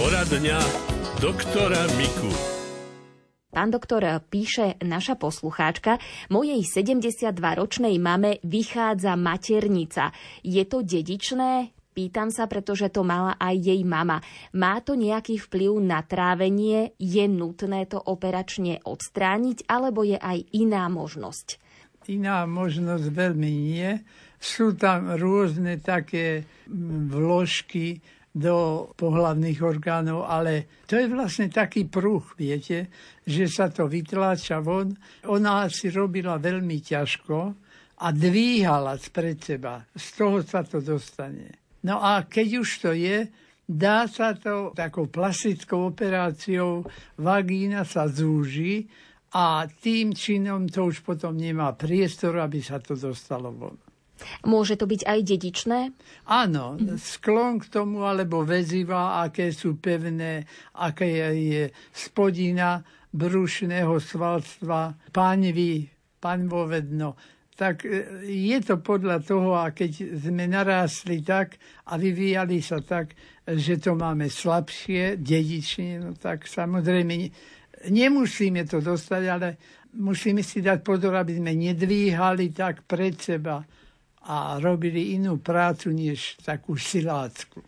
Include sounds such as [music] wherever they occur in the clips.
Poradňa doktora Miku. Pán doktor, píše naša poslucháčka, mojej 72-ročnej mame vychádza maternica. Je to dedičné? Pýtam sa, pretože to mala aj jej mama. Má to nejaký vplyv na trávenie? Je nutné to operačne odstrániť? Alebo je aj iná možnosť? Iná možnosť veľmi nie. Sú tam rôzne také vložky, do pohlavných orgánov, ale to je vlastne taký pruh, viete, že sa to vytláča von. Ona si robila veľmi ťažko a dvíhala pred seba. Z toho sa to dostane. No a keď už to je, dá sa to takou plastickou operáciou, vagína sa zúži a tým činom to už potom nemá priestor, aby sa to dostalo von. Môže to byť aj dedičné? Áno, sklon k tomu, alebo väziva, aké sú pevné, aké je spodina brušného svalstva, pánvy, panvovedno. Tak e, je to podľa toho, a keď sme narástli tak a vyvíjali sa tak, že to máme slabšie, dedične, no tak samozrejme nemusíme to dostať, ale musíme si dať pozor, aby sme nedvíhali tak pred seba a robili inú prácu než takú silácku.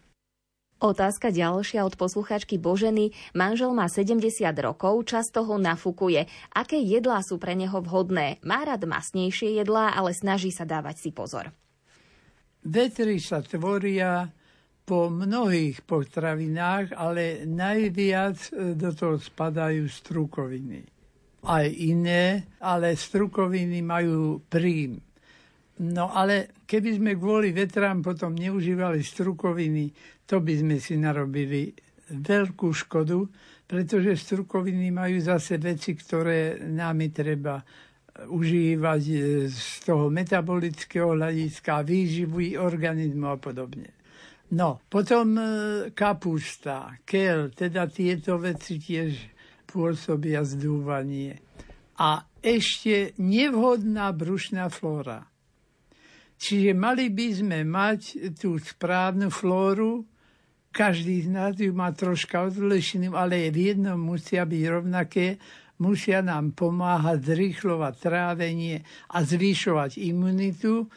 Otázka ďalšia od posluchačky Boženy. Manžel má 70 rokov, často ho nafúkuje. Aké jedlá sú pre neho vhodné? Má rád masnejšie jedlá, ale snaží sa dávať si pozor. Vetry sa tvoria po mnohých potravinách, ale najviac e, do toho spadajú strukoviny. Aj iné, ale strukoviny majú príjm. No ale keby sme kvôli vetrám potom neužívali strukoviny, to by sme si narobili veľkú škodu, pretože strukoviny majú zase veci, ktoré námi treba užívať z toho metabolického hľadiska, výživy organizmu a podobne. No, potom e, kapusta, kel, teda tieto veci tiež pôsobia zdúvanie. A ešte nevhodná brušná flóra. Čiže mali by sme mať tú správnu flóru, každý z nás ju má troška odlišnú, ale v jednom musia byť rovnaké, musia nám pomáhať zrýchlovať trávenie a zvyšovať imunitu.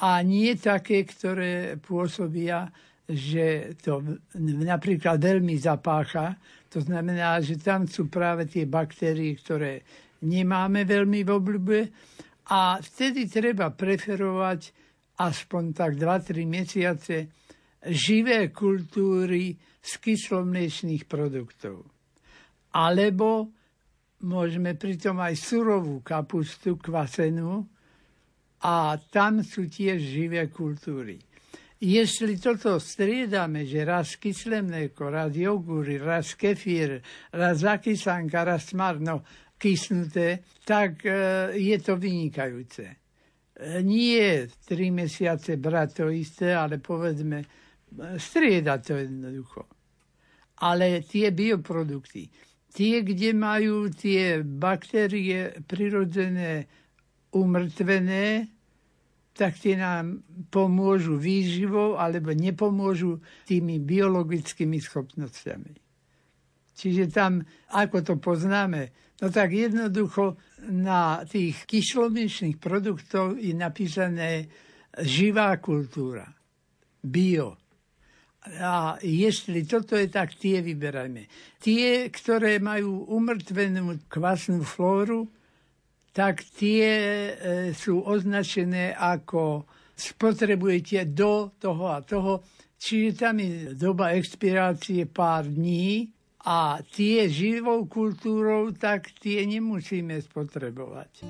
A nie také, ktoré pôsobia, že to napríklad veľmi zapácha. To znamená, že tam sú práve tie baktérie, ktoré nemáme veľmi v obľúbe. A vtedy treba preferovať aspoň tak 2-3 mesiace živé kultúry z kyslomliečných produktov. Alebo môžeme pritom aj surovú kapustu kvasenú a tam sú tiež živé kultúry. Jestli toto striedame, že raz kyslé mlieko, raz jogúry, raz kefír, raz zakyslanka, raz smarno kysnuté, tak e, je to vynikajúce nie tri mesiace brať to isté, ale povedzme, striedať to jednoducho. Ale tie bioprodukty, tie, kde majú tie baktérie prirodzené umrtvené, tak tie nám pomôžu výživou alebo nepomôžu tými biologickými schopnosťami. Čiže tam, ako to poznáme, no tak jednoducho na tých kyslomečných produktov je napísané živá kultúra, bio. A jestli toto je tak, tie vyberajme. Tie, ktoré majú umrtvenú kvasnú flóru, tak tie e, sú označené ako spotrebujete do toho a toho. Čiže tam je doba expirácie pár dní a tie živou kultúrou, tak tie nemusíme spotrebovať.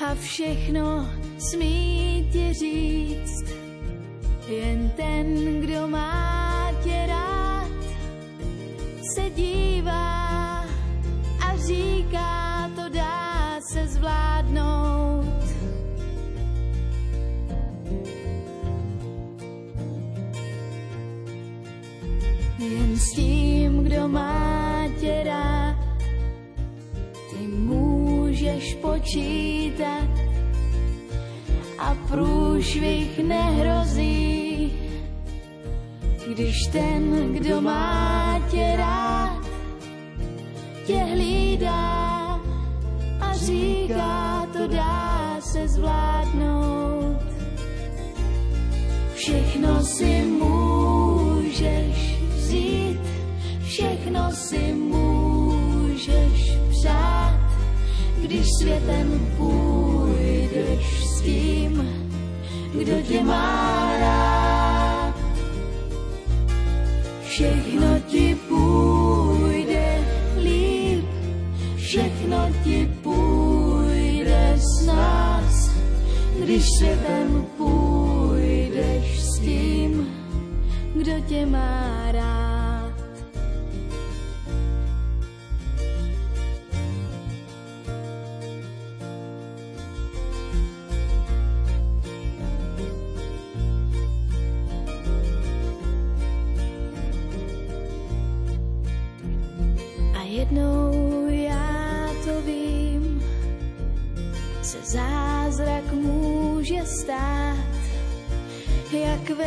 a všechno smí ti říct. Jen ten, kdo má tě rád, se dívá a říká, to dá se zvládnout. Jen s tím, kdo má můžeš počítat a průšvih nehrozí, když ten, kdo má tě rád, tě hlídá a říká, to dá se zvládnout. Všechno si můžeš vzít, všechno si můžeš když světem půjdeš s tím, kdo tě má rád. Všechno ti půjde líp, všechno ti půjde s nás, když světem půjdeš s tím, kdo tě má rád.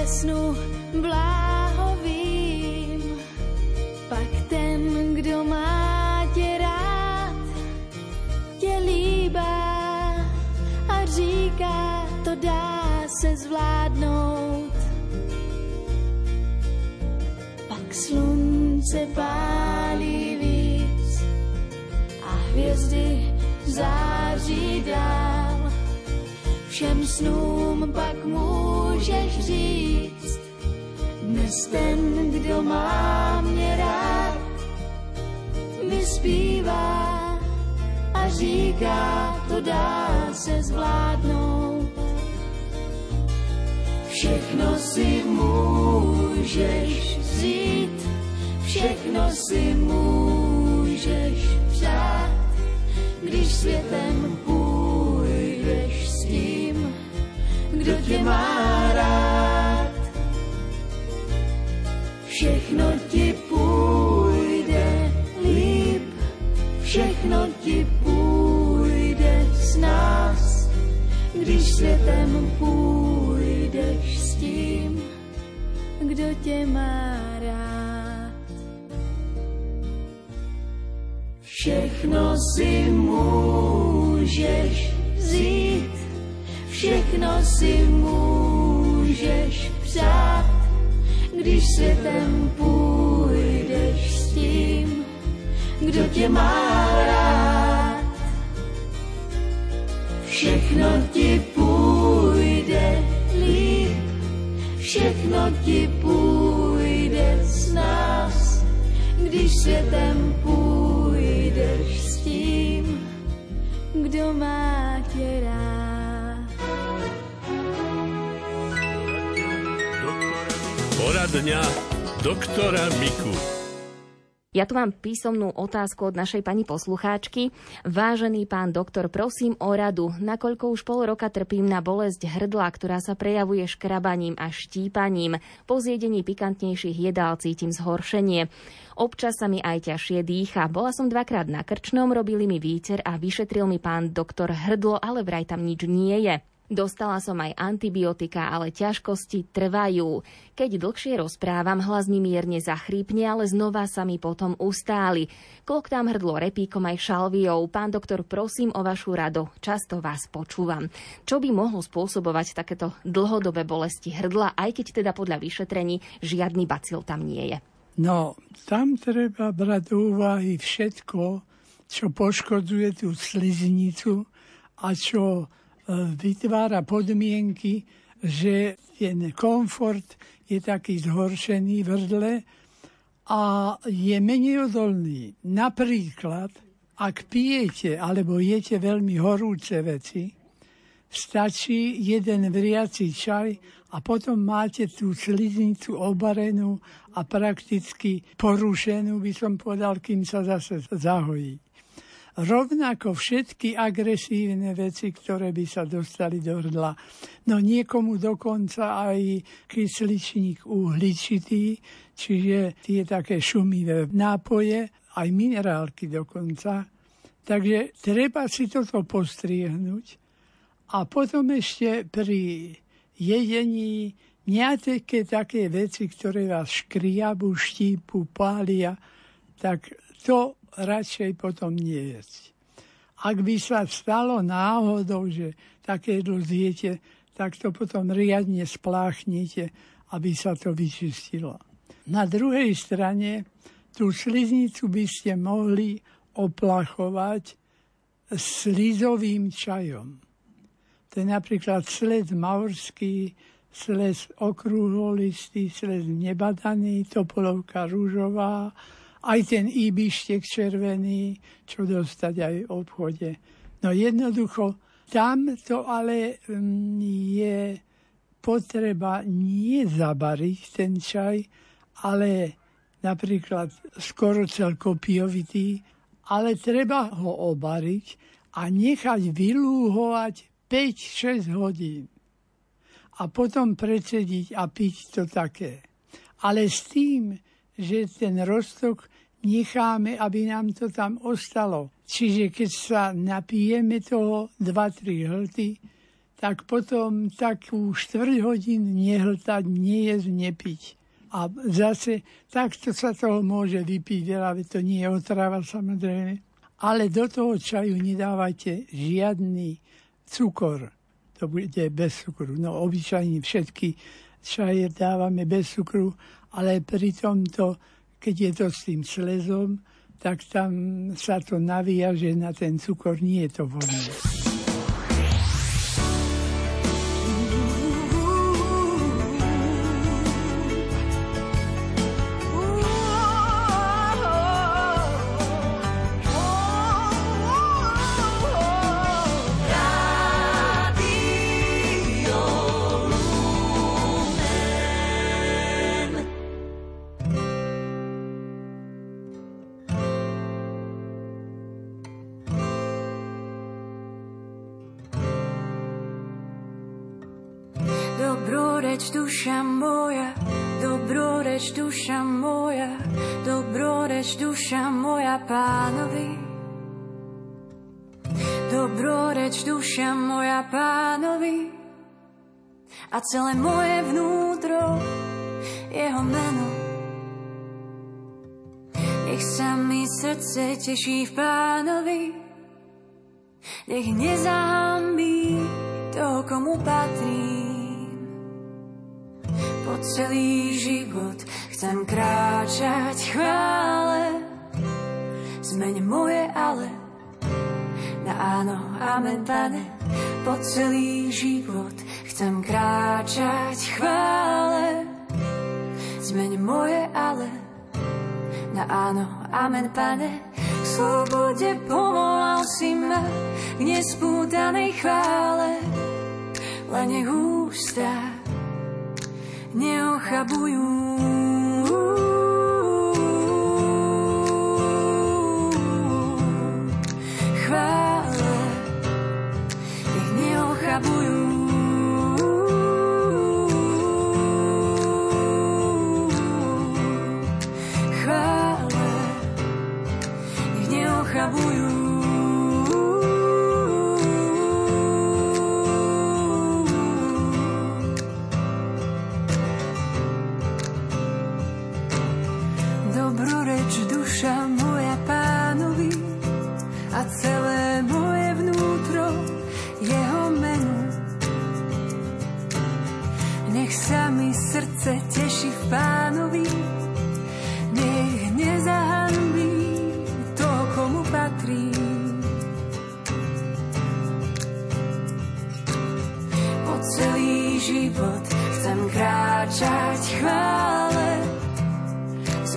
Snu bláhovým. Pak ten, kdo má tě rád, tě líbá a říká, to dá se zvládnout. Pak slunce pálí víc a hvězdy září dál. Všem snům pak říct, dnes ten, kdo má mě rád, mi zpívá a říká, to dá se zvládnout. Všechno si můžeš vzít, všechno si můžeš přát, když světem půjdeš s tím, kdo tě má rád. Všechno ti půjde líp, všechno ti půjde s nás, když světem půjdeš s tím, kdo tě má rád. Všechno si můžeš vzít, všechno si můžeš přát, když světem půjdeš s tím, kdo tě má rád. Všechno ti půjde líp, všechno ti půjde s nás, když světem půjdeš s tím, kdo má tě rád. Poradňa doktora Miku. Ja tu mám písomnú otázku od našej pani poslucháčky. Vážený pán doktor, prosím o radu, nakoľko už pol roka trpím na bolesť hrdla, ktorá sa prejavuje škrabaním a štípaním. Po zjedení pikantnejších jedál cítim zhoršenie. Občas sa mi aj ťažšie dýcha. Bola som dvakrát na krčnom, robili mi výter a vyšetril mi pán doktor hrdlo, ale vraj tam nič nie je. Dostala som aj antibiotika, ale ťažkosti trvajú. Keď dlhšie rozprávam, hlas mi mierne zachrípne, ale znova sa mi potom ustáli. Kloktám hrdlo repíkom aj šalviou. Pán doktor, prosím o vašu rado. Často vás počúvam. Čo by mohlo spôsobovať takéto dlhodobé bolesti hrdla, aj keď teda podľa vyšetrení žiadny bacil tam nie je? No, tam treba brať do úvahy všetko, čo poškodzuje tú sliznicu a čo vytvára podmienky, že ten komfort je taký zhoršený v hrdle a je menej odolný. Napríklad, ak pijete alebo jete veľmi horúce veci, stačí jeden vriaci čaj a potom máte tú sliznicu obarenú a prakticky porušenú, by som povedal, kým sa zase zahojí. Rovnako všetky agresívne veci, ktoré by sa dostali do hrdla. No niekomu dokonca aj kysličník uhličitý, čiže tie také šumivé nápoje, aj minerálky dokonca. Takže treba si toto postriehnúť. A potom ešte pri jedení nejaké také veci, ktoré vás škriabu, štípu, pália, tak to radšej potom nie jesť. Ak by sa stalo náhodou, že také jedlo zjete, tak to potom riadne spláchnite, aby sa to vyčistilo. Na druhej strane tú sliznicu by ste mohli oplachovať slizovým čajom. To je napríklad sled maurský, sled okrúholistý, sled nebadaný, topolovka rúžová, aj ten íbištek červený, čo dostať aj v obchode. No jednoducho, tam to ale mm, je potreba nie zabariť ten čaj, ale napríklad skoro celkopiovitý, ale treba ho obariť a nechať vylúhovať 5-6 hodín. A potom predsediť a piť to také. Ale s tým, že ten roztok necháme, aby nám to tam ostalo. Čiže keď sa napijeme toho 2-3 hlty, tak potom takú štvrť hodín nehltať, nejesť, nepiť. A zase takto sa toho môže vypiť veľa, to nie je otrava samozrejme. Ale do toho čaju nedávajte žiadny cukor. To bude bez cukru. No obyčajne všetky čaje dávame bez cukru, ale pri tomto keď je to s tým slezom, tak tam sa to naviaže na ten cukor, nie je to vhodné. Duša moja, dobroreč duša moja, dobroreč duša moja pánovi. Dobroreč duša moja pánovi a celé moje vnútro jeho meno. Nech sa mi srdce teší v pánovi, nech nezahambí to, komu patrí po celý život chcem kráčať chvále. Zmeň moje ale na áno, amen, pane. Po celý život chcem kráčať chvále. Zmeň moje ale na áno, amen, pane. K slobode povolal si ma k nespútanej chvále. Len nech ústa neochabujú.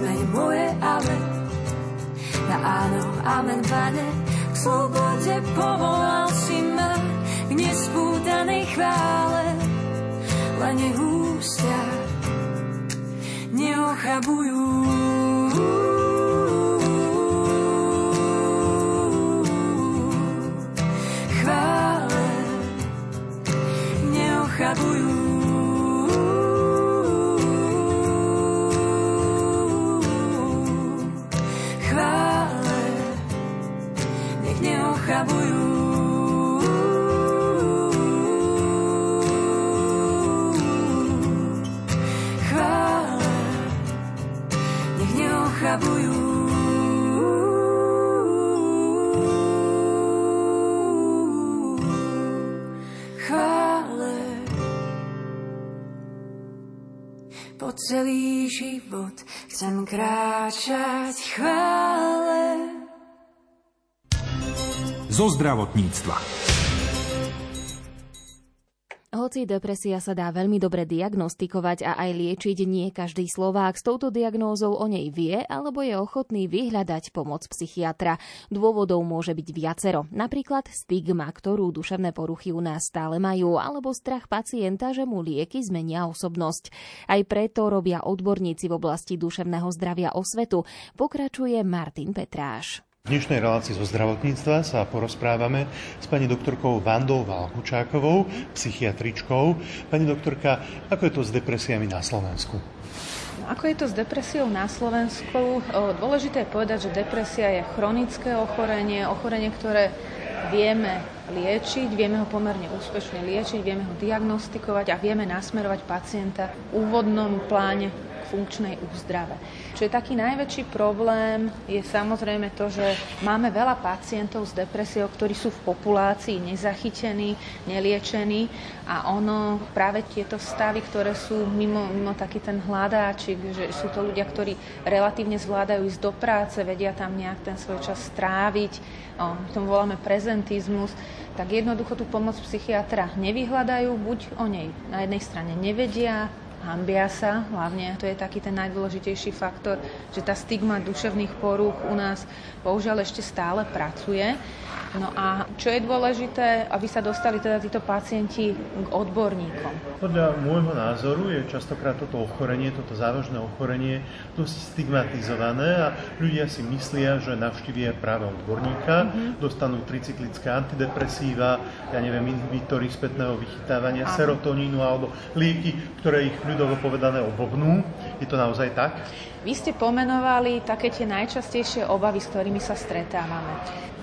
zmeň moje ale. Na áno, amen, pane, k slobode povolal si ma, k nespúdanej chvále, lane hústia neochabujú. Celý život chcem kráčať chvále. zo zdravotníctva. Hoci depresia sa dá veľmi dobre diagnostikovať a aj liečiť, nie každý Slovák s touto diagnózou o nej vie alebo je ochotný vyhľadať pomoc psychiatra. Dôvodov môže byť viacero, napríklad stigma, ktorú duševné poruchy u nás stále majú, alebo strach pacienta, že mu lieky zmenia osobnosť. Aj preto robia odborníci v oblasti duševného zdravia osvetu, pokračuje Martin Petráš. V dnešnej relácii zo zdravotníctva sa porozprávame s pani doktorkou Vandou Valkučákovou, psychiatričkou. Pani doktorka, ako je to s depresiami na Slovensku? No, ako je to s depresiou na Slovensku? Dôležité je povedať, že depresia je chronické ochorenie, ochorenie, ktoré vieme liečiť, vieme ho pomerne úspešne liečiť, vieme ho diagnostikovať a vieme nasmerovať pacienta v úvodnom pláne funkčnej úzdrave. Čo je taký najväčší problém, je samozrejme to, že máme veľa pacientov s depresiou, ktorí sú v populácii nezachytení, neliečení. A ono práve tieto stavy, ktoré sú mimo, mimo taký ten hľadáčik, že sú to ľudia, ktorí relatívne zvládajú ísť do práce, vedia tam nejak ten svoj čas stráviť, o, tomu voláme prezentizmus, tak jednoducho tú pomoc psychiatra nevyhľadajú, buď o nej na jednej strane nevedia, hambia sa, hlavne to je taký ten najdôležitejší faktor, že tá stigma duševných porúch u nás bohužiaľ ešte stále pracuje. No a čo je dôležité, aby sa dostali teda títo pacienti k odborníkom? Podľa môjho názoru je častokrát toto ochorenie, toto závažné ochorenie dosť stigmatizované a ľudia si myslia, že navštívia práve odborníka, mm-hmm. dostanú tricyklické antidepresíva, ja neviem, inhibitory spätného vychytávania, Aha. serotonínu alebo lieky, ktoré ich ľudovo povedané oblbnú. Je to naozaj tak? Vy ste pomenovali také tie najčastejšie obavy, s ktorými sa stretávame.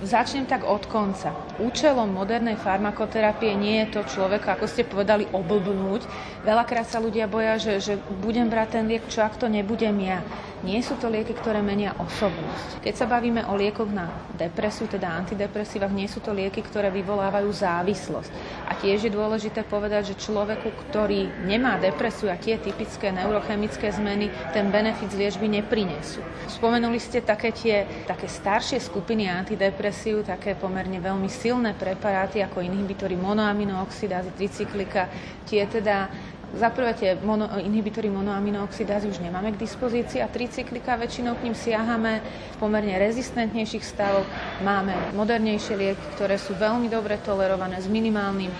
Začnem tak od konca. Účelom modernej farmakoterapie nie je to človeka, ako ste povedali, oblbnúť. Veľakrát sa ľudia boja, že, že budem brať ten liek, čo ak to nebudem ja. Nie sú to lieky, ktoré menia osobnosť. Keď sa bavíme o liekoch na depresiu, teda antidepresívach, nie sú to lieky, ktoré vyvolávajú závislosť. A tiež je dôležité povedať, že človeku, ktorý nemá depresiu a tie typické neurochemické zmeny, ten benefit z liečby neprinesú. Spomenuli ste také tie také staršie skupiny antidepresív, také pomerne veľmi silné preparáty ako inhibitory monoaminooxidázy, tricyklika, tie teda za prvé tie mono, inhibitory monoaminooxidázy už nemáme k dispozícii a tricyklika väčšinou k ním siahame v pomerne rezistentnejších stavoch. Máme modernejšie lieky, ktoré sú veľmi dobre tolerované s minimálnym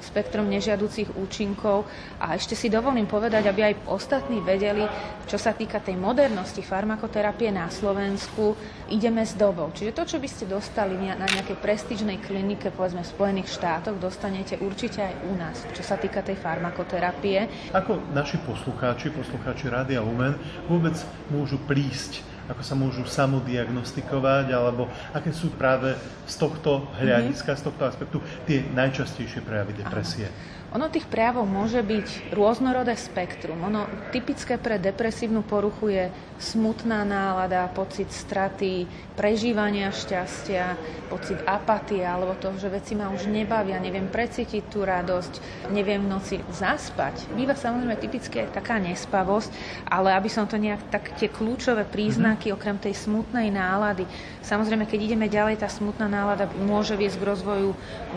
spektrom nežiaducich účinkov. A ešte si dovolím povedať, aby aj ostatní vedeli, čo sa týka tej modernosti farmakoterapie na Slovensku, ideme s dobou. Čiže to, čo by ste dostali na nejakej prestížnej klinike, povedzme v Spojených štátoch, dostanete určite aj u nás, čo sa týka tej farmakoterapie. Ako naši poslucháči, poslucháči Rádia Lumen vôbec môžu prísť ako sa môžu samodiagnostikovať, alebo aké sú práve z tohto hľadiska, z tohto aspektu tie najčastejšie prejavy depresie. Aha. Ono tých prejavov môže byť rôznorodé spektrum. Ono typické pre depresívnu poruchu je smutná nálada, pocit straty, prežívania šťastia, pocit apatie alebo to, že veci ma už nebavia, neviem precítiť tú radosť, neviem v noci zaspať. Býva samozrejme typické taká nespavosť, ale aby som to nejak tak tie kľúčové príznaky okrem tej smutnej nálady. Samozrejme, keď ideme ďalej, tá smutná nálada môže viesť k rozvoju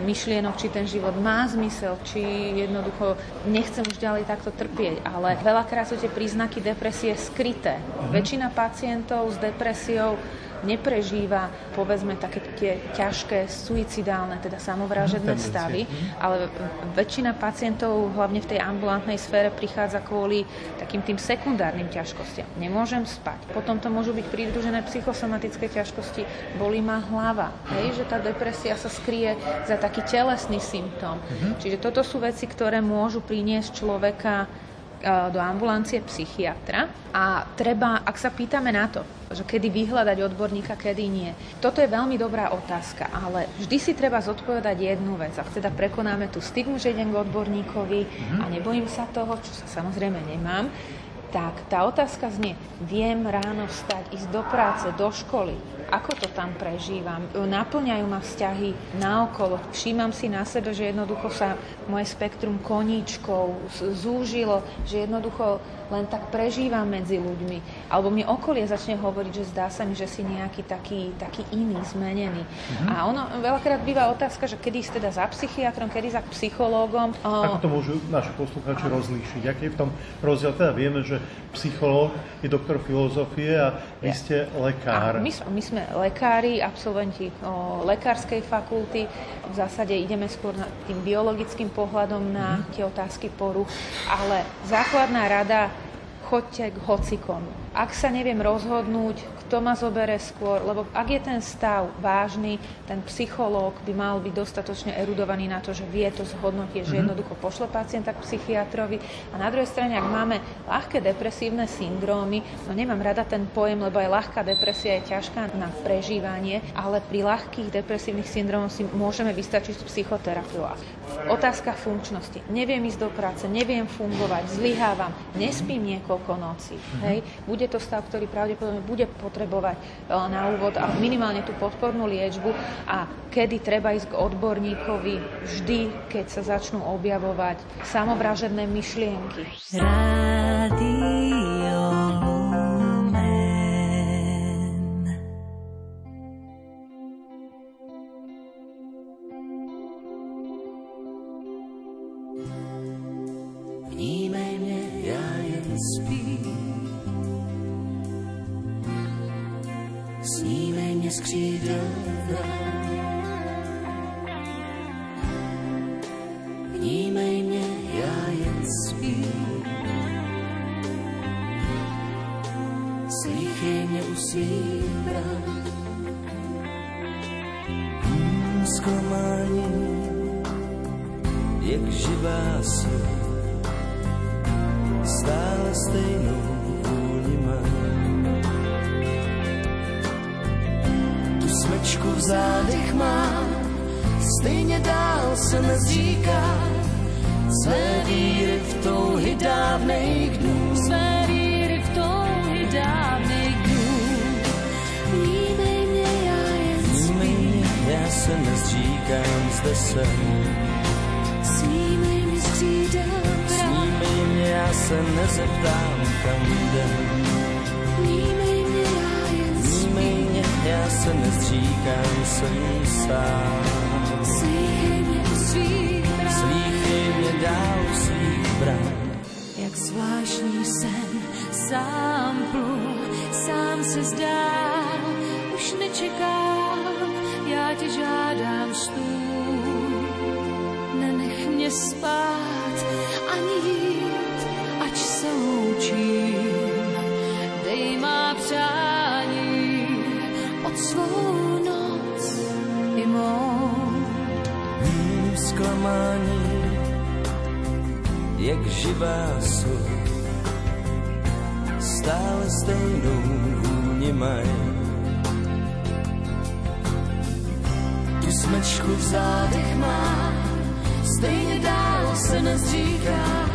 myšlienok, či ten život má zmysel, či jednoducho nechcem už ďalej takto trpieť. Ale veľakrát sú tie príznaky depresie skryté. Mhm. Väčšina pacientov s depresiou neprežíva, povedzme, také tie ťažké suicidálne, teda samovražedné mhm, stavy, mhm. ale väčšina pacientov, hlavne v tej ambulantnej sfére, prichádza kvôli takým tým sekundárnym ťažkostiam. Nemôžem spať. Potom to môžu byť pridružené psychosomatické ťažkosti, bolí ma hlava. Hej, že tá depresia sa skrie za taký telesný symptóm. Uh-huh. Čiže toto sú veci, ktoré môžu priniesť človeka do ambulancie psychiatra a treba, ak sa pýtame na to, že kedy vyhľadať odborníka, kedy nie. Toto je veľmi dobrá otázka, ale vždy si treba zodpovedať jednu vec. Ak teda prekonáme tú stigmu, že idem k odborníkovi a nebojím sa toho, čo sa samozrejme nemám, tak tá otázka znie, viem ráno vstať, ísť do práce, do školy, ako to tam prežívam. Naplňajú ma vzťahy naokolo. Všímam si na sebe, že jednoducho sa moje spektrum koníčkov zúžilo, že jednoducho len tak prežívam medzi ľuďmi. Alebo mi okolie začne hovoriť, že zdá sa mi, že si nejaký taký, taký iný, zmenený. Mm-hmm. A ono veľakrát býva otázka, že kedy ísť teda za psychiatrom, kedy za psychológom. Ako to môžu naši poslucháči rozlíšiť? Aký je v tom rozdiel? Teda vieme, že psychológ je doktor filozofie a vy ste lekár. my, my sme lekári, absolventi o, lekárskej fakulty. V zásade ideme skôr na tým biologickým pohľadom na mm-hmm. tie otázky poruch. Ale základná rada chodźcie, go hocikon. Ak sa neviem rozhodnúť, kto ma zobere skôr, lebo ak je ten stav vážny, ten psychológ by mal byť dostatočne erudovaný na to, že vie to zhodnotiť, že mhm. jednoducho pošle pacienta k psychiatrovi. A na druhej strane, ak máme ľahké depresívne syndrómy, no nemám rada ten pojem, lebo aj ľahká depresia je ťažká na prežívanie, ale pri ľahkých depresívnych syndrómoch si môžeme vystačiť s psychoterapiou. Otázka funkčnosti. Neviem ísť do práce, neviem fungovať, zlyhávam, nespím niekoľko nocí. Mhm. Hej. Bude to stav, ktorý pravdepodobne bude potrebovať e, na úvod a minimálne tú podpornú liečbu. A kedy treba ísť k odborníkovi vždy, keď sa začnú objavovať samovražedné myšlienky. Rádio Vnímej mne, ja jen spím skřídel Vnímej v zádech má, stejně dál se nezříká své víry v touhy dávnej dnů. Své víry v touhy dávnej dnů. Vnímej mě, já jen Vnímej mě, já se nezříkám, zde jsem. Snímej mi střídám Snímej mě, já se nezeptám, kam jdem. Já se nezříkám, jsem sám. Slíchej mě dál svých brán. Jak zvláštní sen, sám plul, sám se zdá, už nečekám, já tě žádám stůl. Smečku v zádech má, stejně dál se nezříká,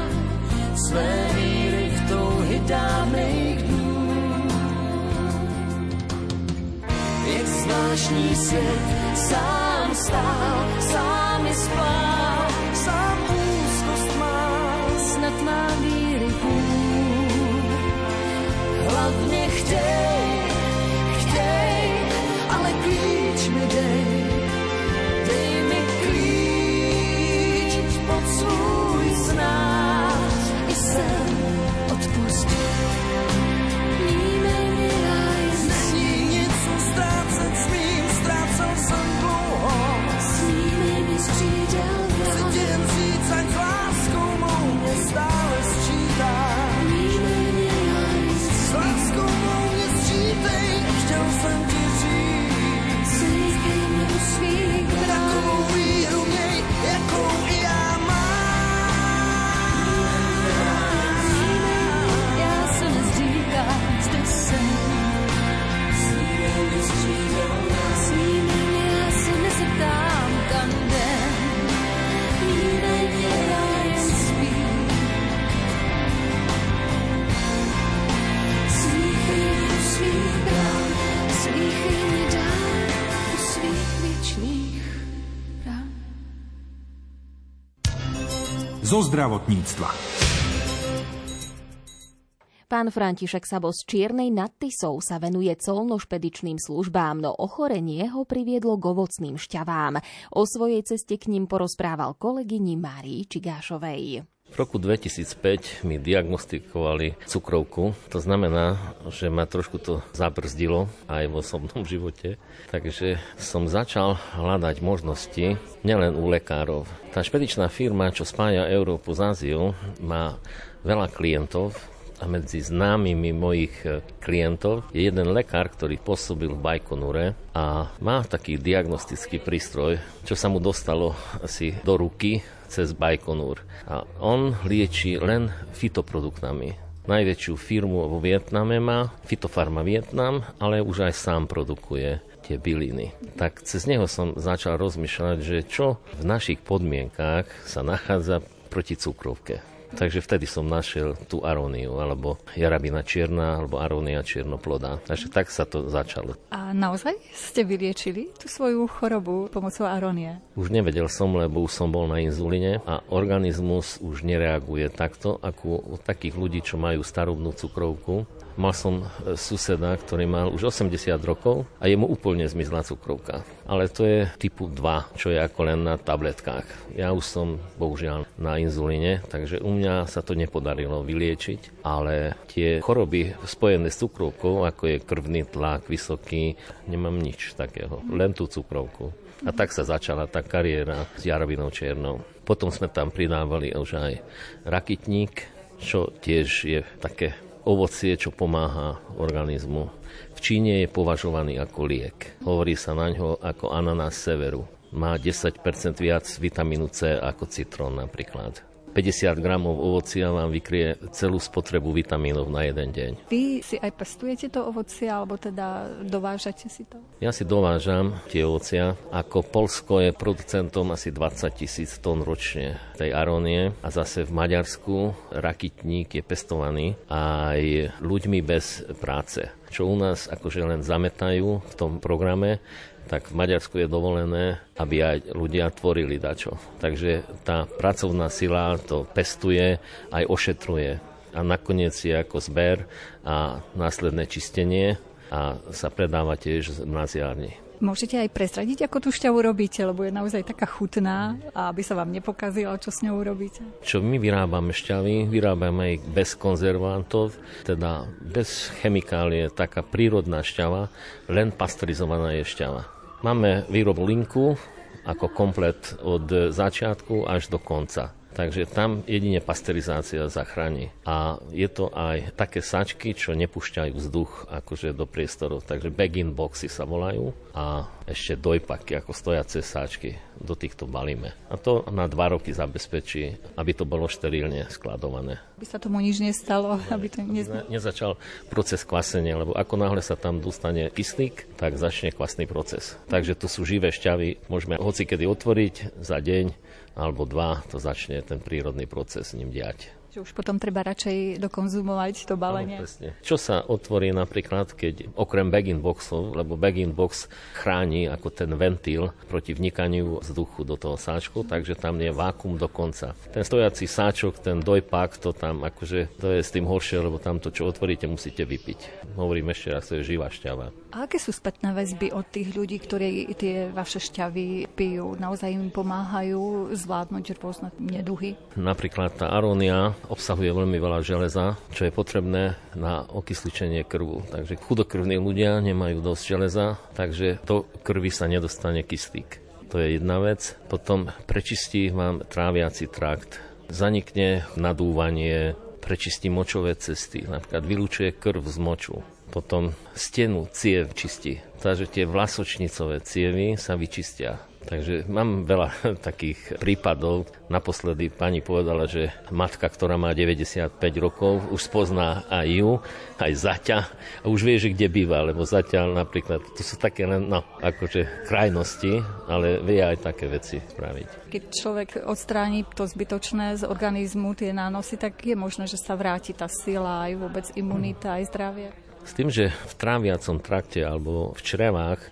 své víry v touhy dávnej zvláštní svět sám stál, sám je spál, sám úzkost má, snad má víry půl. Hlavně chtěj, zo zdravotníctva. Pán František Sabo z Čiernej nad Tisou sa venuje colnošpedičným službám, no ochorenie ho priviedlo k ovocným šťavám. O svojej ceste k ním porozprával kolegyni Márii Čigášovej. V roku 2005 mi diagnostikovali cukrovku. To znamená, že ma trošku to zabrzdilo aj v osobnom [laughs] živote. Takže som začal hľadať možnosti nielen u lekárov. Tá špedičná firma, čo spája Európu s Áziou, má veľa klientov, a medzi známymi mojich klientov je jeden lekár, ktorý pôsobil v Bajkonure a má taký diagnostický prístroj, čo sa mu dostalo asi do ruky cez Bajkonur. A on lieči len fitoproduktami. Najväčšiu firmu vo Vietname má, Fitofarma Vietnam, ale už aj sám produkuje tie byliny. Tak cez neho som začal rozmýšľať, že čo v našich podmienkách sa nachádza proti cukrovke. Takže vtedy som našiel tú aróniu, alebo jarabina čierna, alebo arónia čiernoplodá. Takže tak sa to začalo. A naozaj ste vyliečili tú svoju chorobu pomocou arónie? Už nevedel som, lebo už som bol na inzulíne a organizmus už nereaguje takto, ako u takých ľudí, čo majú starobnú cukrovku Mal som e, suseda, ktorý mal už 80 rokov a jemu úplne zmizla cukrovka. Ale to je typu 2, čo je ako len na tabletkách. Ja už som bohužiaľ na inzulíne, takže u mňa sa to nepodarilo vyliečiť, ale tie choroby spojené s cukrovkou, ako je krvný tlak vysoký, nemám nič takého, len tú cukrovku. A tak sa začala tá kariéra s Jarabinou Čiernou. Potom sme tam pridávali už aj rakitník, čo tiež je také ovocie, čo pomáha organizmu. V Číne je považovaný ako liek. Hovorí sa na ňo ako ananás severu. Má 10% viac vitamínu C ako citrón napríklad. 50 gramov ovocia vám vykrie celú spotrebu vitamínov na jeden deň. Vy si aj pestujete to ovocie, alebo teda dovážate si to? Ja si dovážam tie ovocia. Ako Polsko je producentom asi 20 tisíc tón ročne tej arónie a zase v Maďarsku rakitník je pestovaný aj ľuďmi bez práce čo u nás akože len zametajú v tom programe, tak v Maďarsku je dovolené, aby aj ľudia tvorili dačo. Takže tá pracovná sila to pestuje, aj ošetruje. A nakoniec je ako zber a následné čistenie a sa predáva tiež v mraziárni. Môžete aj prezradiť, ako tú šťavu robíte, lebo je naozaj taká chutná a aby sa vám nepokazila, čo s ňou robíte? Čo my vyrábame šťavy, vyrábame ich bez konzervantov, teda bez chemikálie, taká prírodná šťava, len pasteurizovaná je šťava. Máme výrobu linku ako komplet od začiatku až do konca. Takže tam jedine pasteurizácia zachráni. A je to aj také sačky, čo nepúšťajú vzduch akože do priestorov. Takže bag-in boxy sa volajú a ešte dojpaky ako stojace sáčky do týchto balíme. A to na dva roky zabezpečí, aby to bolo šterilne skladované. Aby sa tomu nič nestalo, aby to nez... ne, nezačal proces kvasenia, lebo ako náhle sa tam dostane kyslík, tak začne kvasný proces. Takže to sú živé šťavy, môžeme hoci kedy otvoriť za deň, alebo dva, to začne ten prírodný proces s ním diať. Že už potom treba radšej dokonzumovať to balenie. presne. Čo sa otvorí napríklad, keď okrem bag-in boxov, lebo bag-in box chráni ako ten ventil proti vnikaniu vzduchu do toho sáčku, takže tam je vákum do konca. Ten stojací sáčok, ten dojpak, to tam akože to je s tým horšie, lebo tam to, čo otvoríte, musíte vypiť. Hovorím ešte raz, to je živá šťava. A aké sú spätné väzby od tých ľudí, ktorí tie vaše šťavy pijú? Naozaj im pomáhajú zvládnuť rôzne neduhy? Napríklad tá arónia obsahuje veľmi veľa železa, čo je potrebné na okysličenie krvu. Takže chudokrvní ľudia nemajú dosť železa, takže do krvi sa nedostane kyslík. To je jedna vec. Potom prečistí vám tráviaci trakt. Zanikne nadúvanie, prečistí močové cesty, napríklad vylúčuje krv z moču potom stenu ciev čistí. Takže tie vlasočnicové cievy sa vyčistia. Takže mám veľa [laughs] takých prípadov. Naposledy pani povedala, že matka, ktorá má 95 rokov, už spozná aj ju, aj zaťa a už vie, že kde býva, lebo zatiaľ napríklad, to sú také len, no, akože krajnosti, ale vie aj také veci spraviť. Keď človek odstráni to zbytočné z organizmu, tie nánosy, tak je možné, že sa vráti tá sila, aj vôbec imunita, aj zdravie. S tým, že v tráviacom trakte alebo v črevách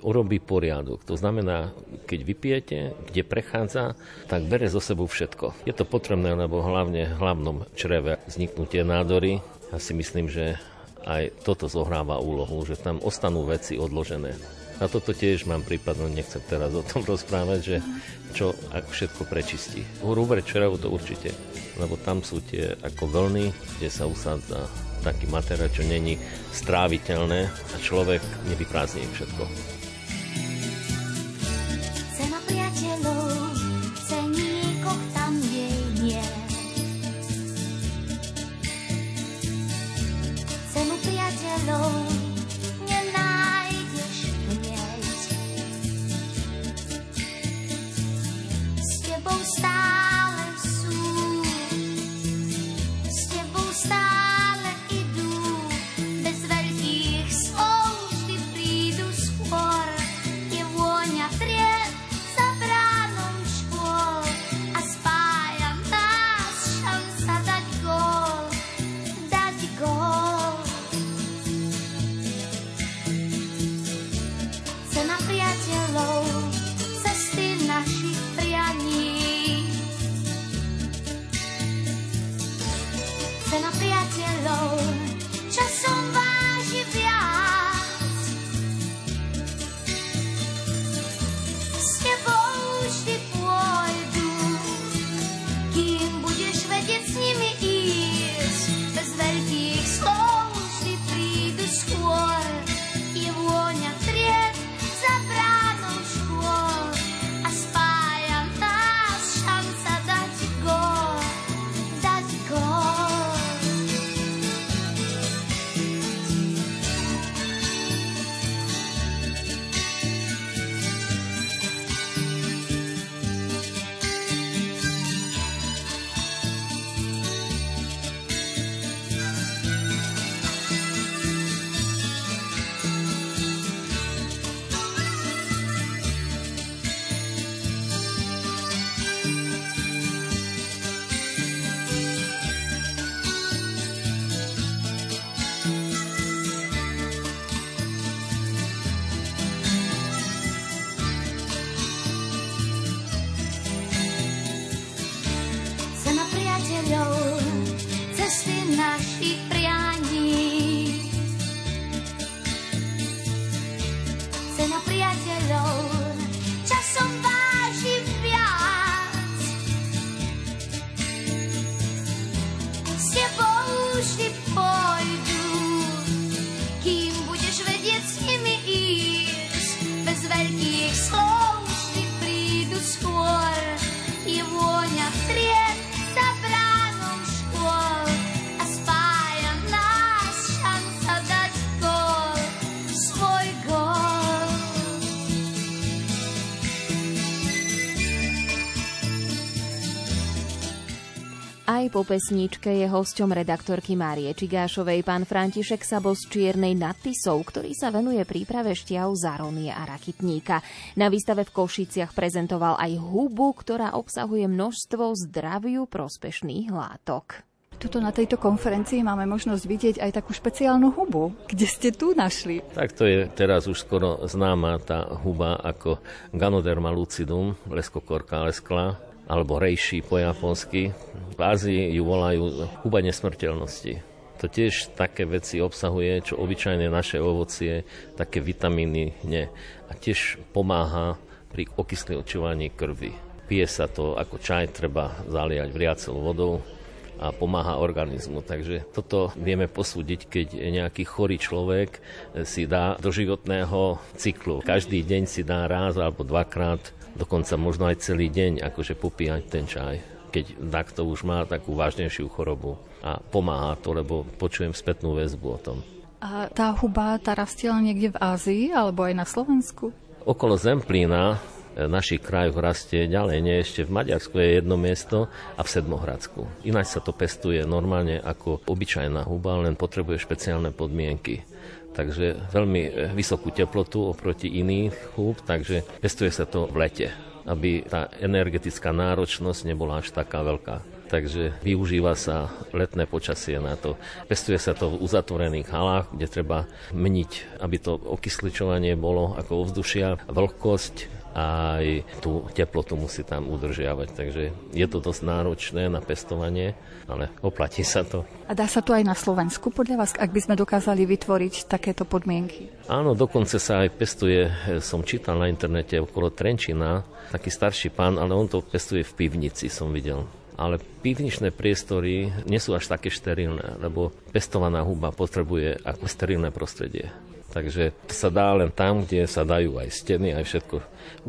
urobí poriadok. To znamená, keď vypijete, kde prechádza, tak bere zo sebou všetko. Je to potrebné, lebo hlavne v hlavnom čreve vzniknú tie nádory. Ja si myslím, že aj toto zohráva úlohu, že tam ostanú veci odložené. A toto tiež mám prípad, no nechcem teraz o tom [laughs] rozprávať, že čo ak všetko prečistí. Hrubé črevo to určite, lebo tam sú tie ako vlny, kde sa usádza taký materiál, čo není stráviteľné a človek nevyprázdni všetko. Cena priateľov, po pesničke je hosťom redaktorky Márie Čigášovej pán František Sabo z Čiernej nad Tisou, ktorý sa venuje príprave šťav zaronie a rakitníka. Na výstave v Košiciach prezentoval aj hubu, ktorá obsahuje množstvo zdraviu prospešných látok. Tuto na tejto konferencii máme možnosť vidieť aj takú špeciálnu hubu. Kde ste tu našli? Tak to je teraz už skoro známa tá huba ako Ganoderma lucidum, leskokorka leskla, alebo rejši po japonsky. V Ázii ju volajú huba nesmrteľnosti. To tiež také veci obsahuje, čo obyčajne naše ovocie, také vitamíny nie. A tiež pomáha pri okysľočovaní krvi. Pije sa to ako čaj, treba zaliať vriacou vodou a pomáha organizmu. Takže toto vieme posúdiť, keď nejaký chorý človek si dá do životného cyklu. Každý deň si dá raz alebo dvakrát, dokonca možno aj celý deň, akože popíjať ten čaj keď takto už má takú vážnejšiu chorobu a pomáha to, lebo počujem spätnú väzbu o tom. A tá huba, tá rastiela niekde v Ázii alebo aj na Slovensku? Okolo Zemplína v našich krajoch rastie ďalej, nie ešte v Maďarsku je jedno miesto a v Sedmohradsku. Ináč sa to pestuje normálne ako obyčajná huba, len potrebuje špeciálne podmienky. Takže veľmi vysokú teplotu oproti iných húb, takže pestuje sa to v lete aby tá energetická náročnosť nebola až taká veľká. takže využíva sa letné počasie na to. Pestuje sa to v uzatvorených halách, kde treba meniť, aby to okysličovanie bolo ako ovzdušia, vlhkosť, aj tú teplotu musí tam udržiavať. Takže je to dosť náročné na pestovanie, ale oplatí sa to. A dá sa to aj na Slovensku podľa vás, ak by sme dokázali vytvoriť takéto podmienky? Áno, dokonca sa aj pestuje, som čítal na internete okolo Trenčina, taký starší pán, ale on to pestuje v pivnici, som videl ale pivničné priestory nie sú až také šterilné, lebo pestovaná huba potrebuje ako sterilné prostredie. Takže sa dá len tam, kde sa dajú aj steny, aj všetko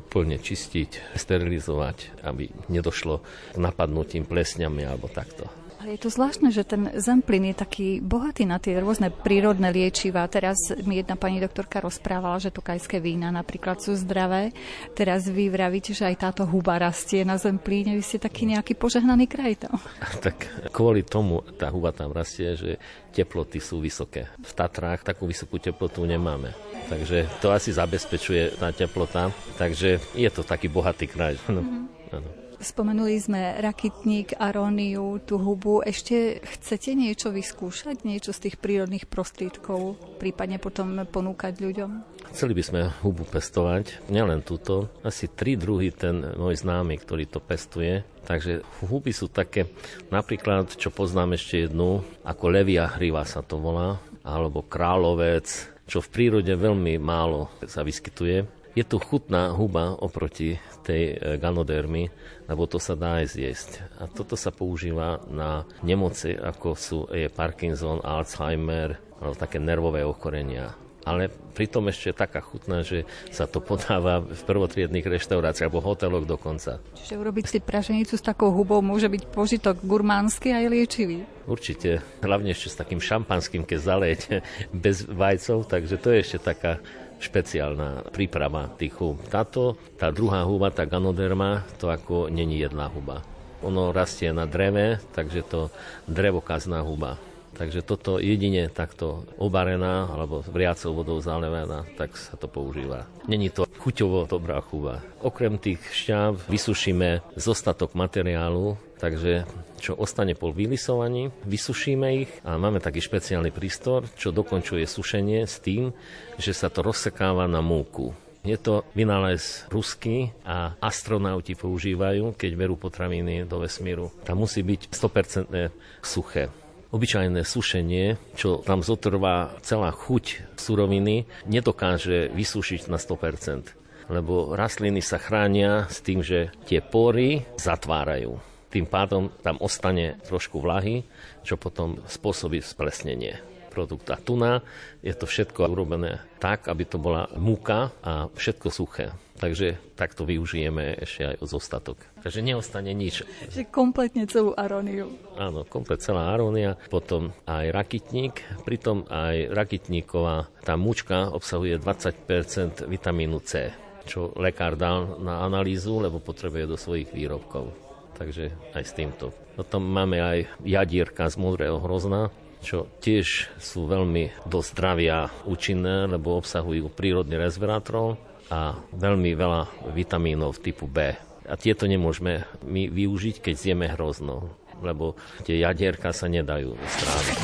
úplne čistiť, sterilizovať, aby nedošlo k napadnutím plesňami alebo takto. Je to zvláštne, že ten zemplín je taký bohatý na tie rôzne prírodné liečivá. Teraz mi jedna pani doktorka rozprávala, že tokajské vína napríklad sú zdravé. Teraz vy vravíte, že aj táto huba rastie na zemplíne. Vy ste taký nejaký požehnaný kraj tam. [laughs] Tak kvôli tomu tá huba tam rastie, že teploty sú vysoké. V Tatrách takú vysokú teplotu nemáme. Takže to asi zabezpečuje tá teplota. Takže je to taký bohatý kraj. [laughs] No. Mm-hmm. Spomenuli sme rakitník, aróniu, tú hubu. Ešte chcete niečo vyskúšať? Niečo z tých prírodných prostriedkov? Prípadne potom ponúkať ľuďom? Chceli by sme hubu pestovať, nielen túto. Asi tri druhy ten môj známy, ktorý to pestuje. Takže huby sú také, napríklad, čo poznám ešte jednu, ako levia hriva sa to volá, alebo kráľovec, čo v prírode veľmi málo sa vyskytuje. Je tu chutná huba oproti tej e, ganodermy, lebo to sa dá aj zjesť. A toto sa používa na nemoci, ako sú je Parkinson, Alzheimer, alebo také nervové ochorenia. Ale pritom ešte taká chutná, že sa to podáva v prvotriedných reštauráciách alebo hoteloch dokonca. Čiže urobiť si praženicu s takou hubou môže byť požitok gurmánsky aj liečivý. Určite, hlavne ešte s takým šampanským, keď zalejete [laughs] bez vajcov, takže to je ešte taká špeciálna príprava tých húb. Táto, tá druhá huba, tá ganoderma, to ako není jedna huba. Ono rastie na dreve, takže to drevokazná huba. Takže toto jedine takto obarená alebo vriacou vodou zalevená, tak sa to používa. Není to chuťovo dobrá chuba. Okrem tých šťáv vysušíme zostatok materiálu, takže čo ostane po vylisovaní, vysušíme ich a máme taký špeciálny prístor, čo dokončuje sušenie s tým, že sa to rozsekáva na múku. Je to vynález ruský a astronauti používajú, keď berú potraviny do vesmíru. Tam musí byť 100% suché obyčajné sušenie, čo tam zotrvá celá chuť suroviny, nedokáže vysušiť na 100%. Lebo rastliny sa chránia s tým, že tie pory zatvárajú. Tým pádom tam ostane trošku vlahy, čo potom spôsobí splesnenie produkta tuna. Je to všetko urobené tak, aby to bola múka a všetko suché. Takže takto využijeme ešte aj zostatok. Takže neostane nič. Že kompletne celú aróniu. Áno, komplet celá arónia, potom aj rakitník, pritom aj rakitníková tá mučka obsahuje 20% vitamínu C, čo lekár dal na analýzu, lebo potrebuje do svojich výrobkov. Takže aj s týmto. Potom máme aj jadierka z modrého hrozna, čo tiež sú veľmi do zdravia účinné, lebo obsahujú prírodný resveratrol, a veľmi veľa vitamínov typu B. A tieto nemôžeme my využiť, keď zjeme hrozno, lebo tie jadierka sa nedajú stráviť.